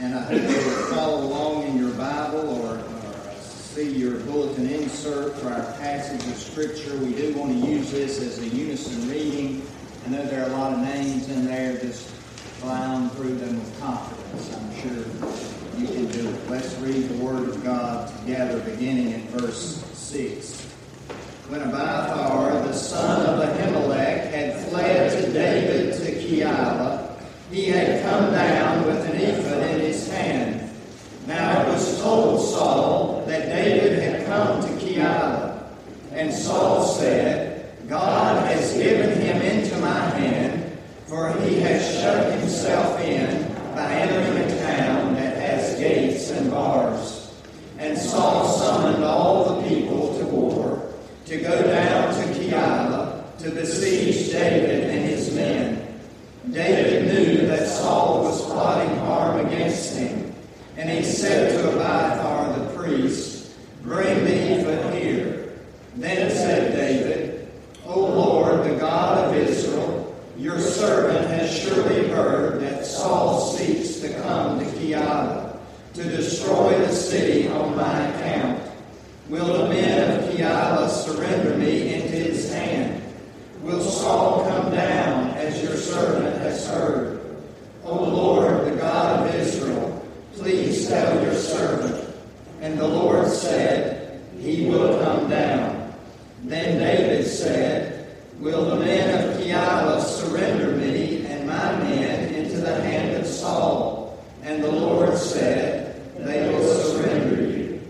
And I hope you follow along in your Bible or, see your bulletin insert for our passage of Scripture. We do want to use this as a unison reading. I know there are a lot of names in there. Just on through them with confidence. I'm sure you can do it. Let's read the Word of God together, beginning at verse 6. When Abiathar, the son of Ahimelech, had fled to David to Keilah, he had come down with an ephod in his hand. Now it was told Saul that David had come to Keilah. And Saul said, God has given him into my hand, for he has shut himself in by entering a town that has gates and bars. And Saul summoned all the people to war to go down to Keilah to besiege David and his men. David that Saul was plotting harm against him, and he said to Abiathar the priest, Bring the ephod here. Then said David, O Lord, the God of Israel, your servant has surely heard that Saul seeks to come to Keilah to destroy the city on my account. Will the men of Keilah surrender me into his hand? Will Saul come down as your servant has heard? O Lord, the God of Israel, please tell your servant. And the Lord said, He will come down. Then David said, Will the men of Keilah surrender me and my men into the hand of Saul? And the Lord said, They will surrender you.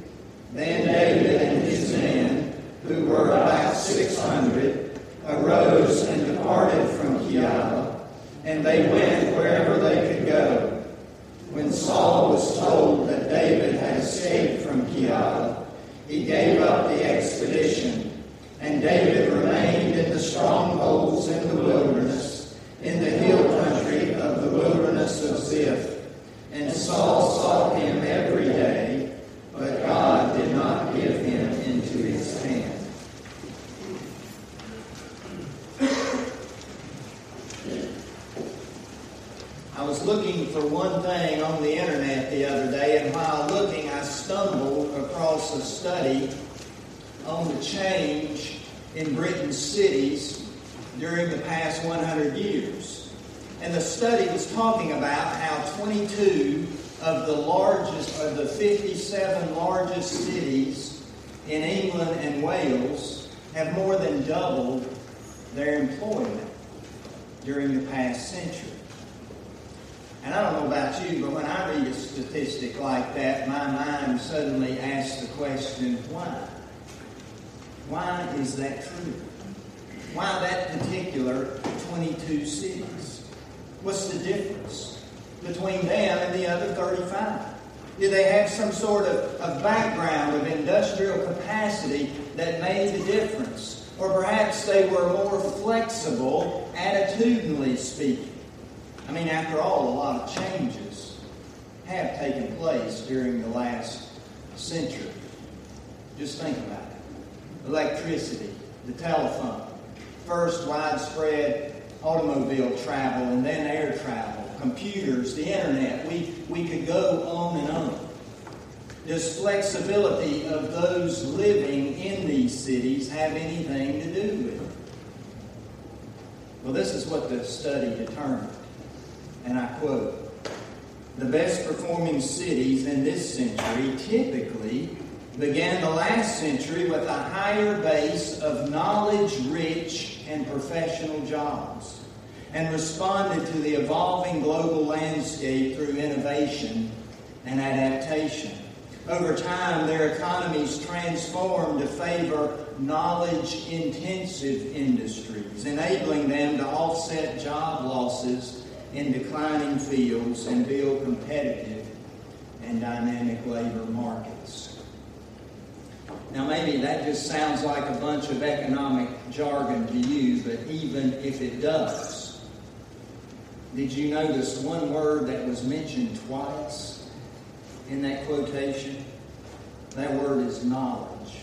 Then David and his men, who were about six hundred, arose and departed from Keilah, and they went wherever they could go. When Saul was told that David had escaped from Keilah, he gave up the expedition, and David remained in the strongholds in the wilderness, in the hill country of the wilderness of Ziph. And Saul sought him every day, but God did not give him into his hand. I was looking for one thing on the internet the other day, and while looking, I stumbled across a study on the change in Britain's cities during the past 100 years. And the study was talking about how 22 of the largest, of the 57 largest cities in England and Wales have more than doubled their employment during the past century. And I don't know about you, but when I read a statistic like that, my mind suddenly asks the question, why? Why is that true? Why that particular 22 cities? What's the difference between them and the other 35? Do they have some sort of, of background of industrial capacity that made the difference? Or perhaps they were more flexible, attitudinally speaking. I mean, after all, a lot of changes have taken place during the last century. Just think about it. Electricity, the telephone, first widespread automobile travel and then air travel, computers, the internet. We, we could go on and on. Does flexibility of those living in these cities have anything to do with it? Well, this is what the study determined. And I quote The best performing cities in this century typically began the last century with a higher base of knowledge rich and professional jobs and responded to the evolving global landscape through innovation and adaptation. Over time, their economies transformed to favor knowledge intensive industries, enabling them to offset job losses in declining fields and build competitive and dynamic labor markets. Now, maybe that just sounds like a bunch of economic jargon to you, but even if it does, did you notice one word that was mentioned twice in that quotation? That word is knowledge.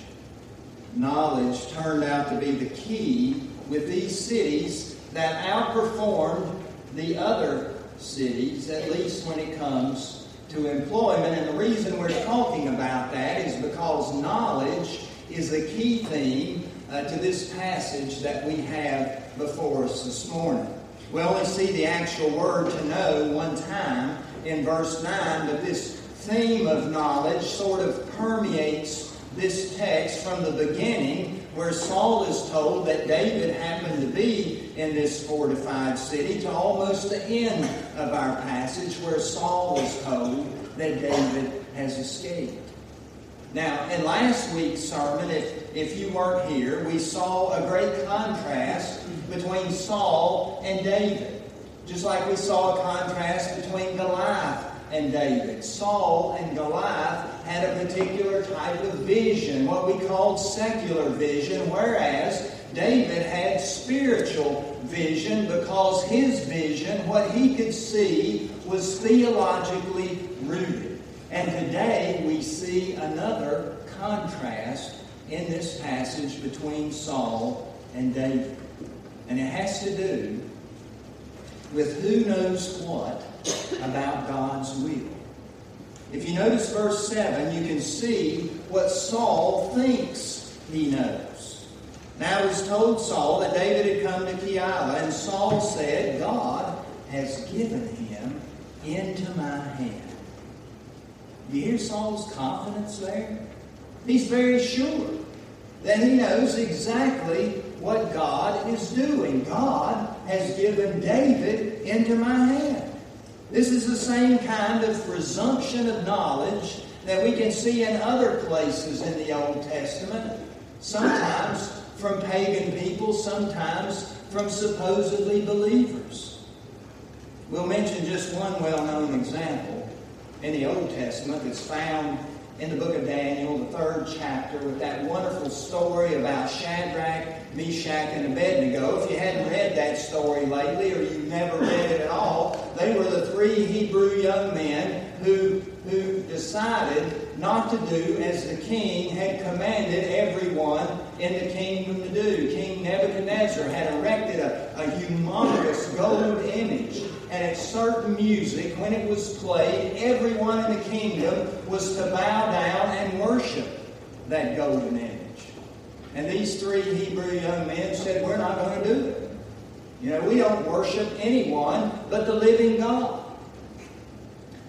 Knowledge turned out to be the key with these cities that outperformed the other cities, at least when it comes to employment. And the reason we're talking about that is because knowledge is a key theme uh, to this passage that we have before us this morning. We only see the actual word to know one time in verse 9, but this theme of knowledge sort of permeates this text from the beginning, where Saul is told that David happened to be in this fortified city, to almost the end of our passage, where Saul is told that David has escaped. Now, in last week's sermon, if, if you weren't here, we saw a great contrast between Saul and David. Just like we saw a contrast between Goliath and David. Saul and Goliath had a particular type of vision, what we called secular vision, whereas David had spiritual vision because his vision, what he could see, was theologically rooted. And today we see another contrast in this passage between Saul and David. And it has to do with who knows what about God's will. If you notice verse 7, you can see what Saul thinks he knows. Now it was told Saul that David had come to Keilah, and Saul said, God has given him into my hand. You hear Saul's confidence there? He's very sure that he knows exactly what God is doing. God has given David into my hand. This is the same kind of presumption of knowledge that we can see in other places in the Old Testament, sometimes from pagan people, sometimes from supposedly believers. We'll mention just one well known example in the Old Testament that's found in the book of Daniel, the third chapter, with that wonderful story about Shadrach, Meshach, and Abednego. If you hadn't read that story lately, or you never read it at all, they were the three Hebrew young men who, who decided not to do as the king had commanded everyone in the kingdom to do. King Nebuchadnezzar had erected a, a humongous gold image and at certain music, when it was played, everyone in the kingdom was to bow down and worship that golden image. And these three Hebrew young men said, We're not going to do it. You know, we don't worship anyone but the living God.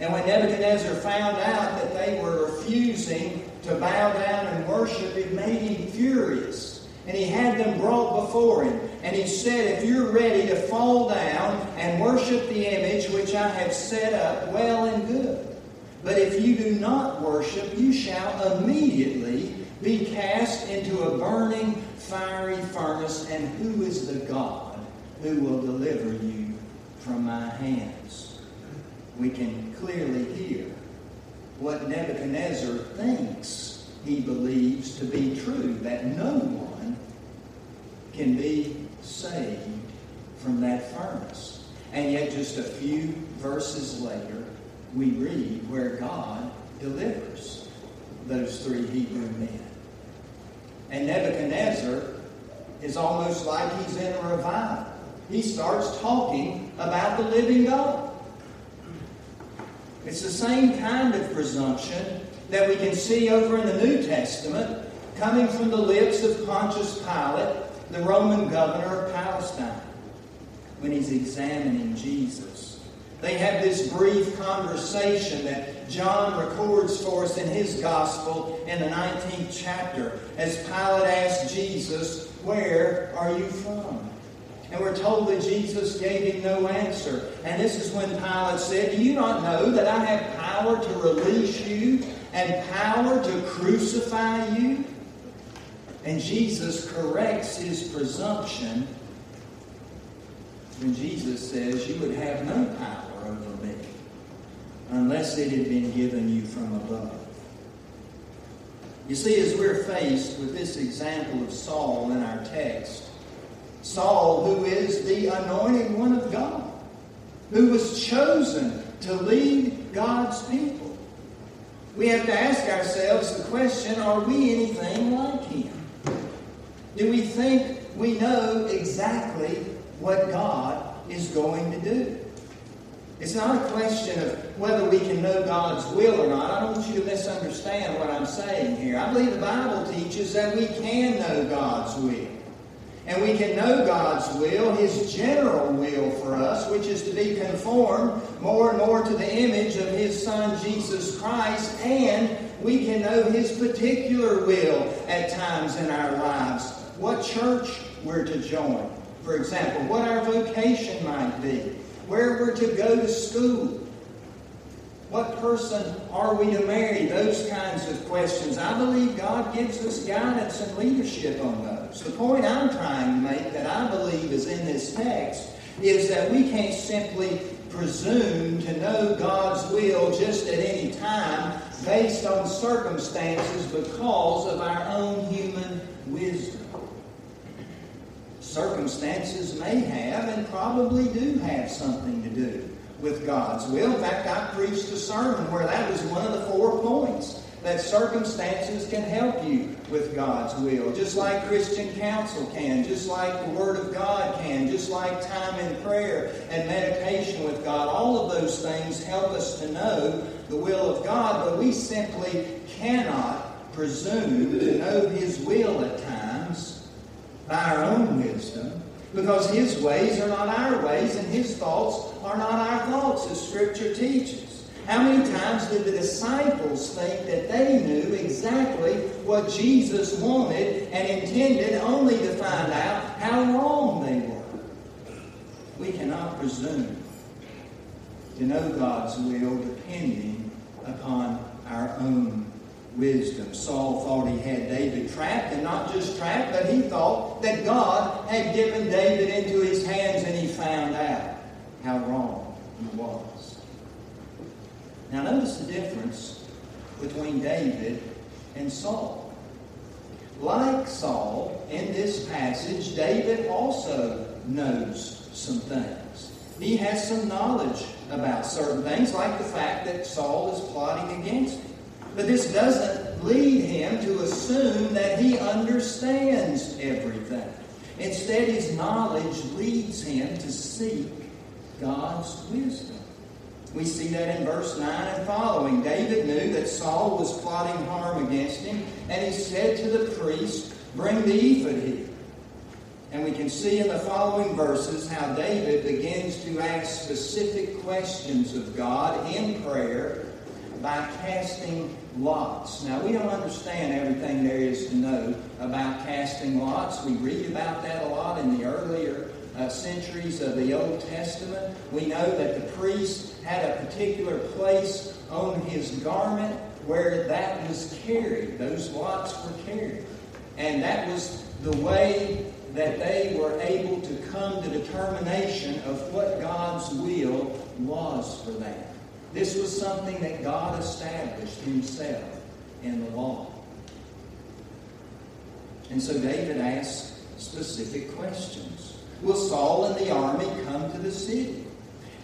And when Nebuchadnezzar found out that they were refusing to bow down and worship, it made him furious. And he had them brought before him. And he said, If you're ready to fall down and worship the image which I have set up, well and good. But if you do not worship, you shall immediately be cast into a burning, fiery furnace. And who is the God who will deliver you from my hands? We can clearly hear what Nebuchadnezzar thinks he believes to be true that no one can be saved from that furnace. And yet, just a few verses later, we read where God delivers those three Hebrew men. And Nebuchadnezzar is almost like he's in a revival. He starts talking about the living God. It's the same kind of presumption that we can see over in the New Testament coming from the lips of Pontius Pilate the Roman governor of Palestine when he's examining Jesus. They have this brief conversation that John records for us in his gospel in the 19th chapter as Pilate asks Jesus, Where are you from? And we're told that Jesus gave him no answer. And this is when Pilate said, Do you not know that I have power to release you and power to crucify you? And Jesus corrects his presumption when Jesus says, You would have no power over me unless it had been given you from above. You see, as we're faced with this example of Saul in our text, Saul, who is the anointed one of God, who was chosen to lead God's people, we have to ask ourselves the question are we anything like him? Do we think we know exactly what God is going to do? It's not a question of whether we can know God's will or not. I don't want you to misunderstand what I'm saying here. I believe the Bible teaches that we can know God's will. And we can know God's will, His general will for us, which is to be conformed more and more to the image of His Son, Jesus Christ. And we can know His particular will at times in our lives. What church we're to join, for example, what our vocation might be, where we're to go to school, what person are we to marry? Those kinds of questions. I believe God gives us guidance and leadership on those. The point I'm trying to make that I believe is in this text is that we can't simply presume to know God's will just at any time based on circumstances because of our own human wisdom. Circumstances may have and probably do have something to do with God's will. In fact, I preached a sermon where that was one of the four points that circumstances can help you with God's will, just like Christian counsel can, just like the Word of God can, just like time in prayer and meditation with God. All of those things help us to know the will of God, but we simply cannot presume to know His will at times by our own wisdom because His ways are not our ways and His thoughts are not our thoughts, as Scripture teaches. How many times did the disciples think that they knew exactly what Jesus wanted and intended only to find out how wrong they were? We cannot presume to know God's will depending upon our own wisdom. Saul thought he had David trapped, and not just trapped, but he thought that God had given David into his hands, and he found out how wrong he was. Now, notice the difference between David and Saul. Like Saul, in this passage, David also knows some things. He has some knowledge about certain things, like the fact that Saul is plotting against him. But this doesn't lead him to assume that he understands everything. Instead, his knowledge leads him to seek God's wisdom. We see that in verse 9 and following. David knew that Saul was plotting harm against him, and he said to the priest, Bring the ephod here. And we can see in the following verses how David begins to ask specific questions of God in prayer by casting lots. Now, we don't understand everything there is to know about casting lots. We read about that a lot in the earlier uh, centuries of the Old Testament. We know that the priest had a particular place on his garment where that was carried. Those lots were carried. And that was the way that they were able to come to determination of what God's will was for them. This was something that God established himself in the law. And so David asks specific questions. Will Saul and the army come to the city?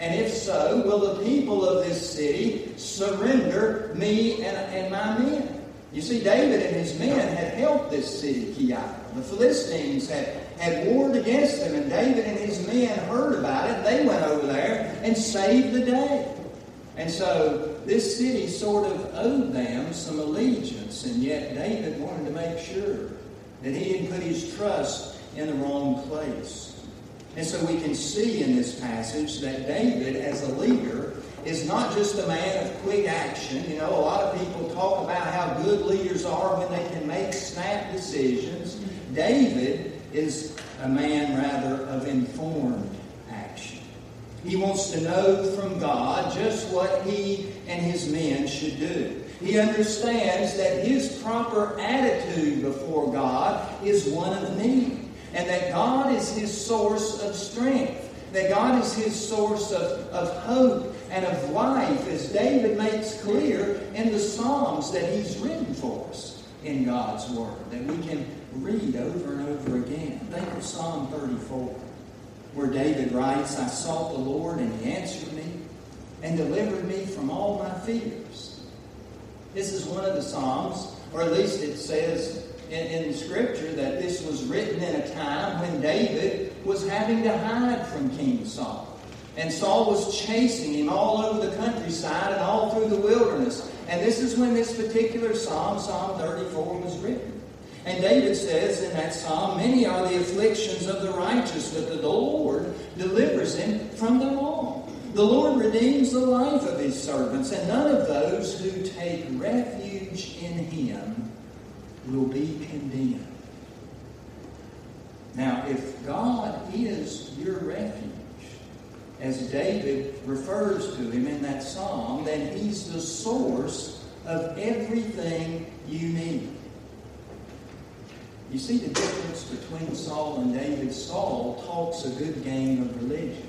And if so, will the people of this city surrender me and, and my men? You see, David and his men had helped this city, Keilah. The Philistines had, had warred against them, and David and his men heard about it. They went over there and saved the day. And so this city sort of owed them some allegiance, and yet David wanted to make sure that he didn't put his trust in the wrong place. And so we can see in this passage that David, as a leader, is not just a man of quick action. You know, a lot of people talk about how good leaders are when they can make snap decisions. David is a man, rather, of informed. He wants to know from God just what he and his men should do. He understands that his proper attitude before God is one of need and that God is his source of strength, that God is his source of, of hope and of life, as David makes clear in the Psalms that he's written for us in God's Word, that we can read over and over again. Think of Psalm 34, where David writes, I sought the Lord, and he answered me and delivered me from all my fears. This is one of the Psalms, or at least it says in, in Scripture that this was written in a time when David was having to hide from King Saul. And Saul was chasing him all over the countryside And all through the wilderness. And this is when this particular psalm, Psalm 34, was. And David says in that psalm, Many are the afflictions of the righteous, but the Lord delivers him from them all. The Lord redeems the life of his servants, and none of those who take refuge in him will be condemned. Now, if God is your refuge, as David refers to him in that psalm, then he's the source of everything you need. You see the difference between Saul and David? Saul talks a good game of religion.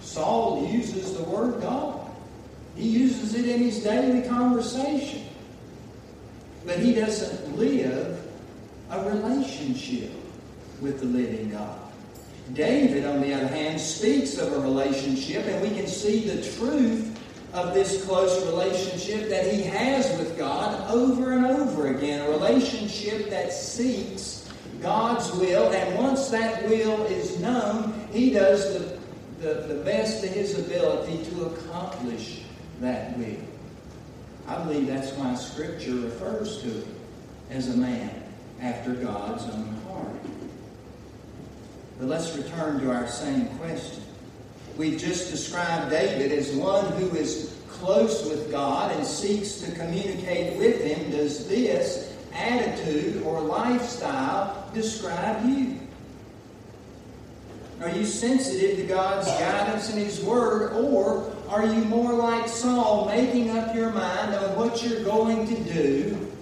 Saul uses the word God. He uses it in his daily conversation. But he doesn't live a relationship with the living God. David, on the other hand, speaks of a relationship, and we can see the truth of this close relationship that he has with God over and over again. A relationship that seeks God's will, and once that will is known, he does the, the, the best of his ability to accomplish that will. I believe that's why Scripture refers to him as a man after God's own heart. But let's return to our same question. We've just described David as one who is close with God and seeks to communicate with Him. Does this attitude or lifestyle describe you? Are you sensitive to God's guidance in His Word, or are you more like Saul, making up your mind on what you're going to do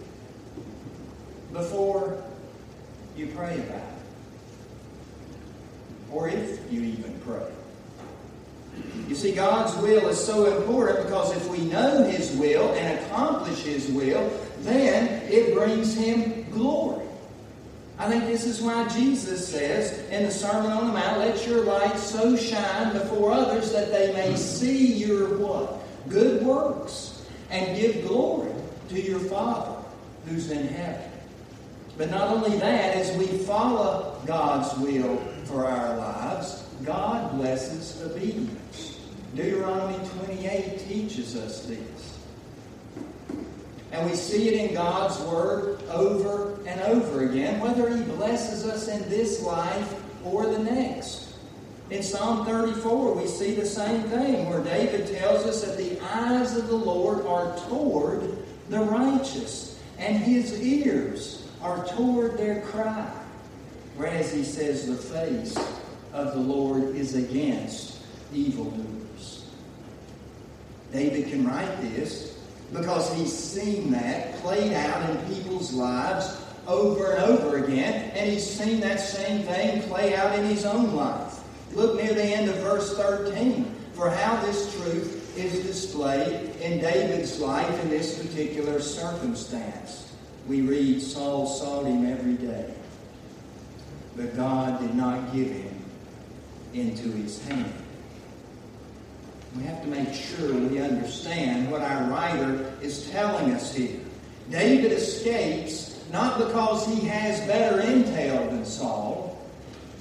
before you pray about it? or if you even pray. You see, God's will is so important because if we know His will and accomplish His will, then it brings Him glory. I think this is why Jesus says in the Sermon on the Mount, let your light so shine before others that they may see your what? Good works and give glory to your Father who's in heaven. But not only that, as we follow God's will for our lives, God blesses obedience. Deuteronomy 28 teaches us this. And we see it in God's Word over and over again, whether He blesses us in this life or the next. In Psalm 34, we see the same thing, where David tells us that the eyes of the Lord are toward the righteous, and His ears are toward their cry. Whereas he says the face of the Lord is against evildoers. David can write this because he's seen that played out in people's lives over and over again, and he's seen that same thing play out in his own life. Look near the end of verse 13 for how this truth is displayed in David's life in this particular circumstance. We read Saul sought him every day but God did not give him into his hand. We have to make sure we understand what our writer is telling us here. David escapes not because he has better intel than Saul.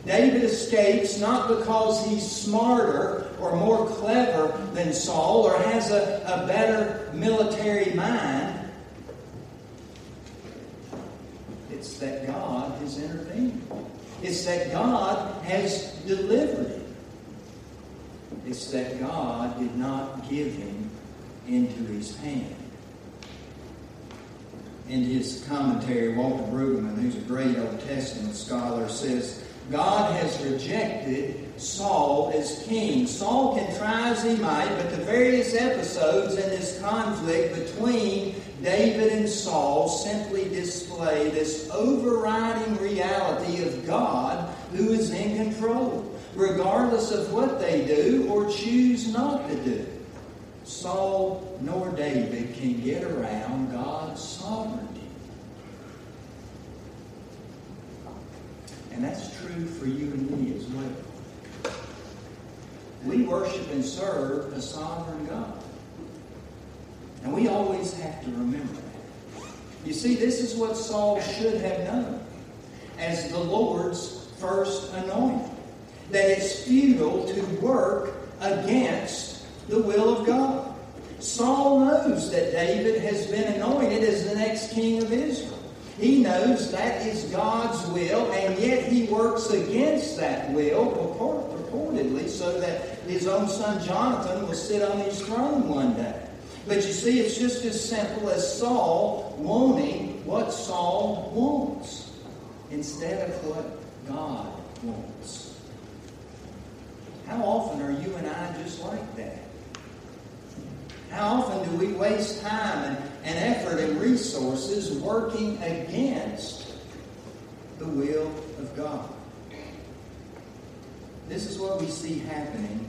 David escapes not because he's smarter or more clever than Saul or has a, a better military mind. It's that God has intervened. It's that God has delivered. It's that God did not give him into his hand. In his commentary, Walter Brueggemann, who's a great Old Testament scholar, says, God has rejected Saul as king. Saul can try as he might, but the various episodes in this conflict between David and Saul simply display this overriding reality of God who is in control, regardless of what they do or choose not to do. Saul nor David can get around God's sovereignty. And that's true for you and me as well. We worship and serve a sovereign God. And we always have to remember that. You see, this is what Saul should have known as the Lord's first anointed that it's futile to work against the will of God. Saul knows that David has been anointed as the next king of Israel. He knows that is God's will, and yet he works against that will purportedly so that his own son Jonathan will sit on his throne one day. But you see, it's just as simple as Saul wanting what Saul wants instead of what God wants. How often are you and I just like that? How often do we waste time and, and effort and resources working against the will of God? This is what we see happening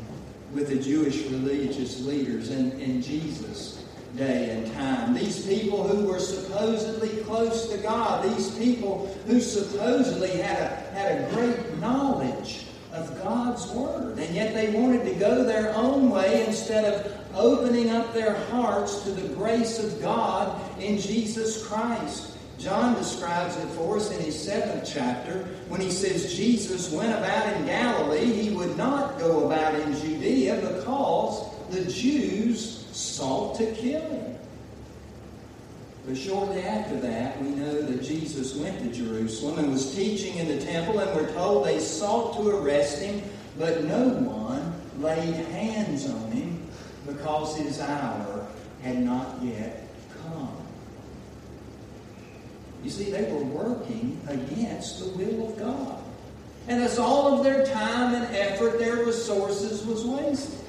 with the Jewish religious leaders in, in Jesus' day and time. These people who were supposedly close to God, these people who supposedly had a, had a great knowledge of God's Word, and yet they wanted to go their own way instead of opening up their hearts to the grace of God in Jesus Christ. John describes it for us in his seventh chapter when he says Jesus went about in Galilee. He would not go about in Judea because the Jews sought to kill him. But shortly after that, we know that Jesus went to Jerusalem and was teaching in the temple, and we're told they sought to arrest him, but no one laid hands on him because his hour had not yet come. You see, they were working against the will of God. And as all of their time and effort, their resources was wasted.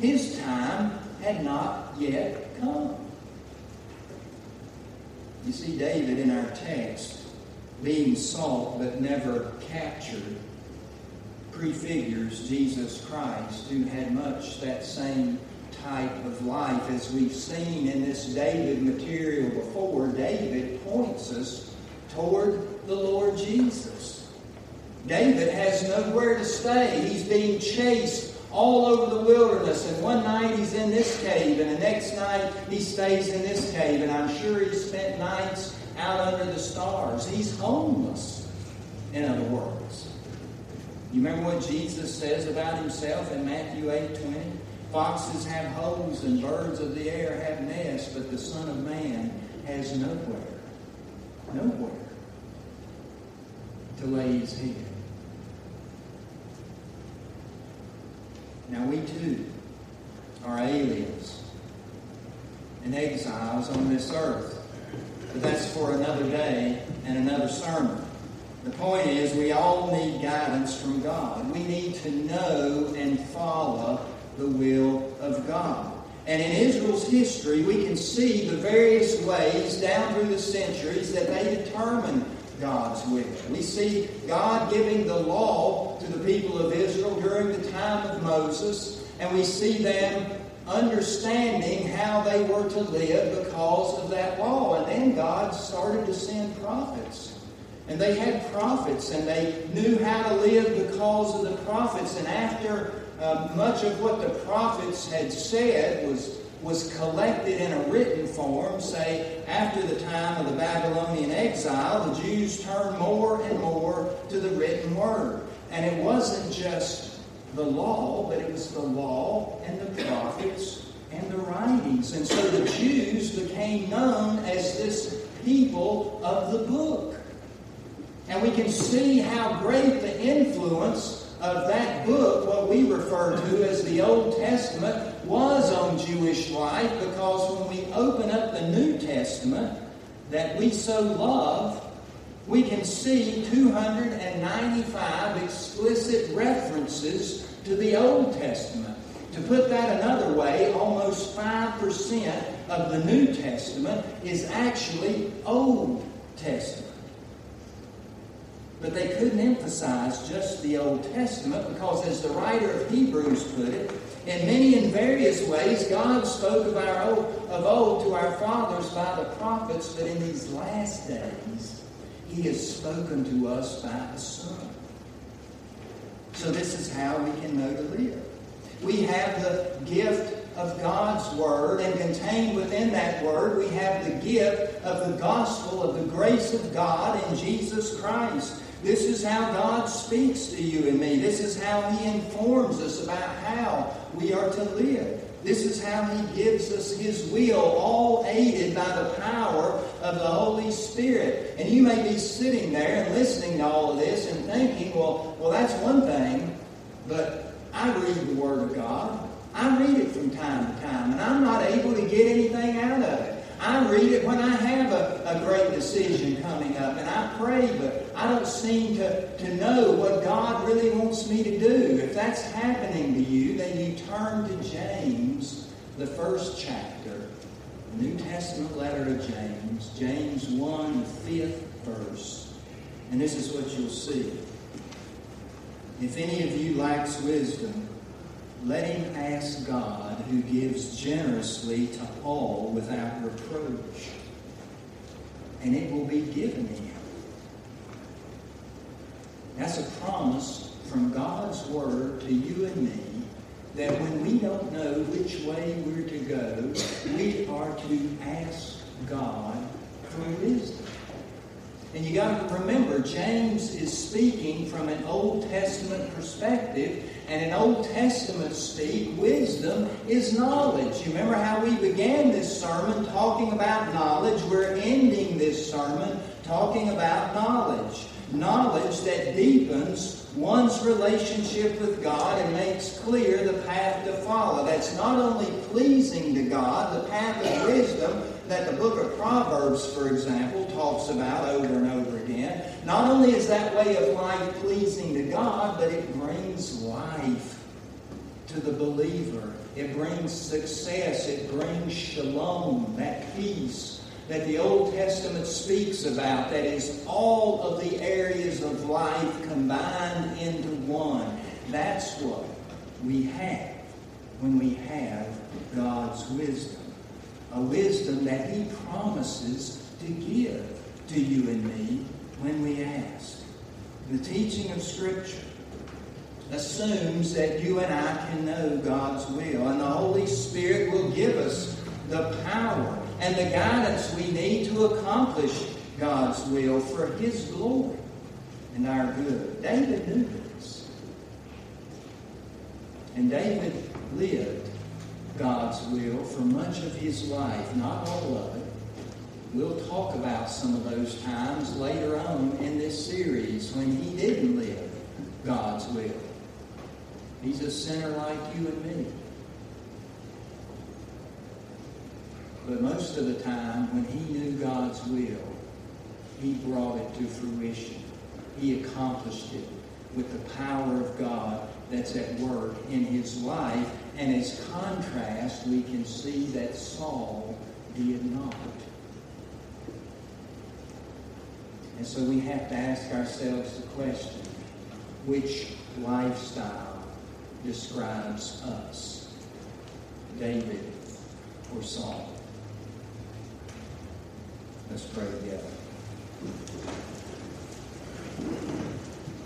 His time had not yet come. You see, David in our text, being sought but never captured, prefigures Jesus Christ, who had much that same type of life. As we've seen in this David material before, David points us toward the Lord Jesus. David has nowhere to stay. He's being chased all over the wilderness, and one night he's in this cave, and the next night he stays in this cave, and I'm sure he spent nights out under the stars. He's homeless, in other words. You remember what Jesus says about himself in Matthew 8 20? Foxes have holes and birds of the air have nests, but the Son of Man has nowhere, nowhere to lay his head. Now we too are aliens and exiles on this earth. But that's for another day and another sermon. The point is, we all need guidance from God. We need to know and follow the will of God. And in Israel's history, we can see the various ways down through the centuries that they determined God's will. We see God giving the law to the people of Israel during the time of Moses, and we see them understanding how they were to live because of that law. And then God started to send prophets. And they had prophets, and they knew how to live because of the prophets. And after uh, much of what the prophets had said was, was collected in a written form. Say, after the time of the Babylonian exile, the Jews turned more and more to the written word. And it wasn't just the law, but it was the law and the prophets and the writings. And so the Jews became known as this people of the book. And we can see how great the influence of that book, what we refer to as the Old Testament, was on Jewish life because when we open up the New Testament that we so love, we can see 295 explicit references to the Old Testament. To put that another way, almost 5% of the New Testament is actually Old Testament. But they couldn't emphasize just the Old Testament because, as the writer of Hebrews put it, in many and various ways, God spoke of, our old, of old to our fathers by the prophets, but in these last days, He has spoken to us by the Son. So, this is how we can know to live. We have the gift of God's Word, and contained within that Word, we have the gift of the gospel of the grace of God in Jesus Christ. This is how God speaks to you and me. This is how He informs us about how we are to live. This is how He gives us His will, all aided by the power of the Holy Spirit. And you may be sitting there and listening to all of this and thinking, well, well, that's one thing, but I read the Word of God. I read it from time to time, and I'm not able to get anything out of it. I read it when I have a, a great decision coming up, and I pray, but I don't seem to, to know what God really wants me to do. If that's happening to you, then you turn to James, the first chapter, New Testament letter to James, James 1, the fifth verse. And this is what you'll see. If any of you lacks wisdom, let him ask God, who gives generously to all without reproach, and it will be given him. That's a promise from God's Word to you and me that when we don't know which way we're to go, we are to ask God for wisdom. And you got to remember, James is speaking from an Old Testament perspective, and in Old Testament speak, wisdom is knowledge. You remember how we began this sermon talking about knowledge? We're ending this sermon talking about knowledge. Knowledge that deepens one's relationship with God and makes clear the path to follow. That's not only pleasing to God, the path of wisdom that the book of Proverbs, for example, talks about over and over again. Not only is that way of life pleasing to God, but it brings life to the believer. It brings success. It brings shalom, that peace that the Old Testament speaks about, that is all of the areas of life combined into one. That's what we have when we have God's wisdom. A wisdom that He promises to give to you and me when we ask. The teaching of Scripture assumes that you and I can know God's will, and the Holy Spirit will give us the power and the guidance we need to accomplish God's will for His glory and our good. David knew this. And David lived God's will for much of his life, not all of it. We'll talk about some of those times later on in this series when he didn't live God's will. He's a sinner like you and me. But most of the time, when he knew God's will, he brought it to fruition. He accomplished it with the power of God that's at work in his life. And as contrast, we can see that Saul did not. And so we have to ask ourselves the question which lifestyle describes us? David or Saul? Let's pray together.